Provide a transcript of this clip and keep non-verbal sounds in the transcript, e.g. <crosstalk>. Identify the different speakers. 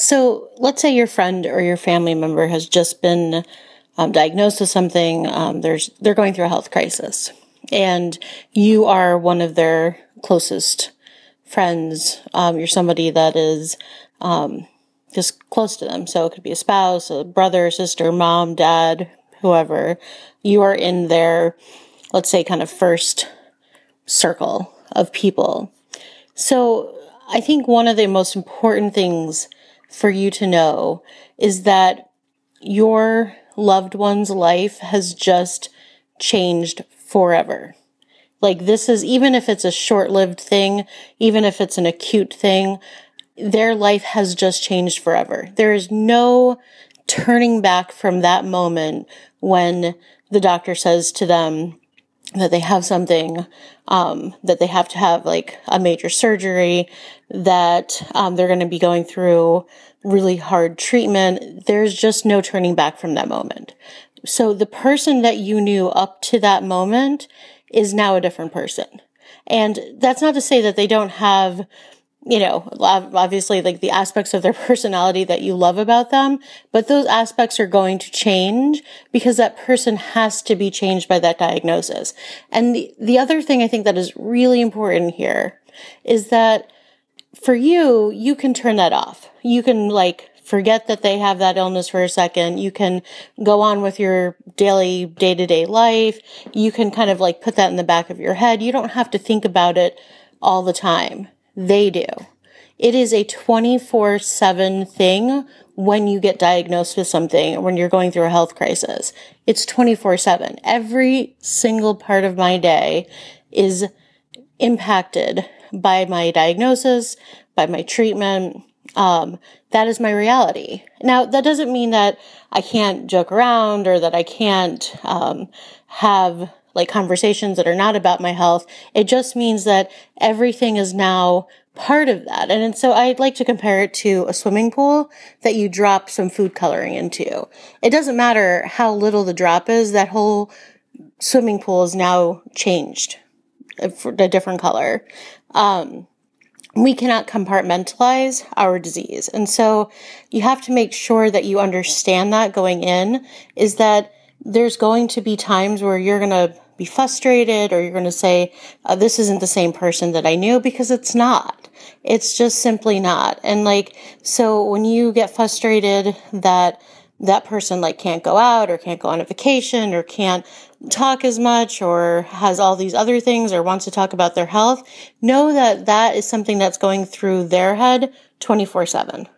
Speaker 1: So let's say your friend or your family member has just been um, diagnosed with something. Um, there's they're going through a health crisis, and you are one of their closest friends. Um, you're somebody that is um, just close to them. So it could be a spouse, a brother, sister, mom, dad, whoever. You are in their, let's say, kind of first circle of people. So I think one of the most important things for you to know is that your loved one's life has just changed forever. Like this is, even if it's a short lived thing, even if it's an acute thing, their life has just changed forever. There is no turning back from that moment when the doctor says to them that they have something, um, that they have to have like a major surgery, that um, they're going to be going through really hard treatment. There's just no turning back from that moment. So the person that you knew up to that moment is now a different person. And that's not to say that they don't have, you know, obviously like the aspects of their <laughs> personality that you love about them, but those aspects are going to change because that person has to be changed by that diagnosis. And the, the other thing I think that is really important here is that for you, you can turn that off. You can like forget that they have that illness for a second. You can go on with your daily day to day life. You can kind of like put that in the back of your head. You don't have to think about it all the time. They do. It is a 24 7 thing when you get diagnosed with something, when you're going through a health crisis. It's 24 7. Every single part of my day is impacted by my diagnosis, by my treatment, um, that is my reality. Now, that doesn't mean that I can't joke around or that I can't um, have like conversations that are not about my health. It just means that everything is now part of that. And, so I'd like to compare it to a swimming pool that you drop some food coloring into. It doesn't matter how little the drop is, that whole swimming pool is now changed for a different color. Um, we cannot compartmentalize our disease. And so you have to make sure that you understand that going in is that there's going to be times where you're going to be frustrated or you're going to say, uh, this isn't the same person that I knew because it's not. It's just simply not. And like, so when you get frustrated that that person like can't go out or can't go on a vacation or can't talk as much or has all these other things or wants to talk about their health, know that that is something that's going through their head 24 7.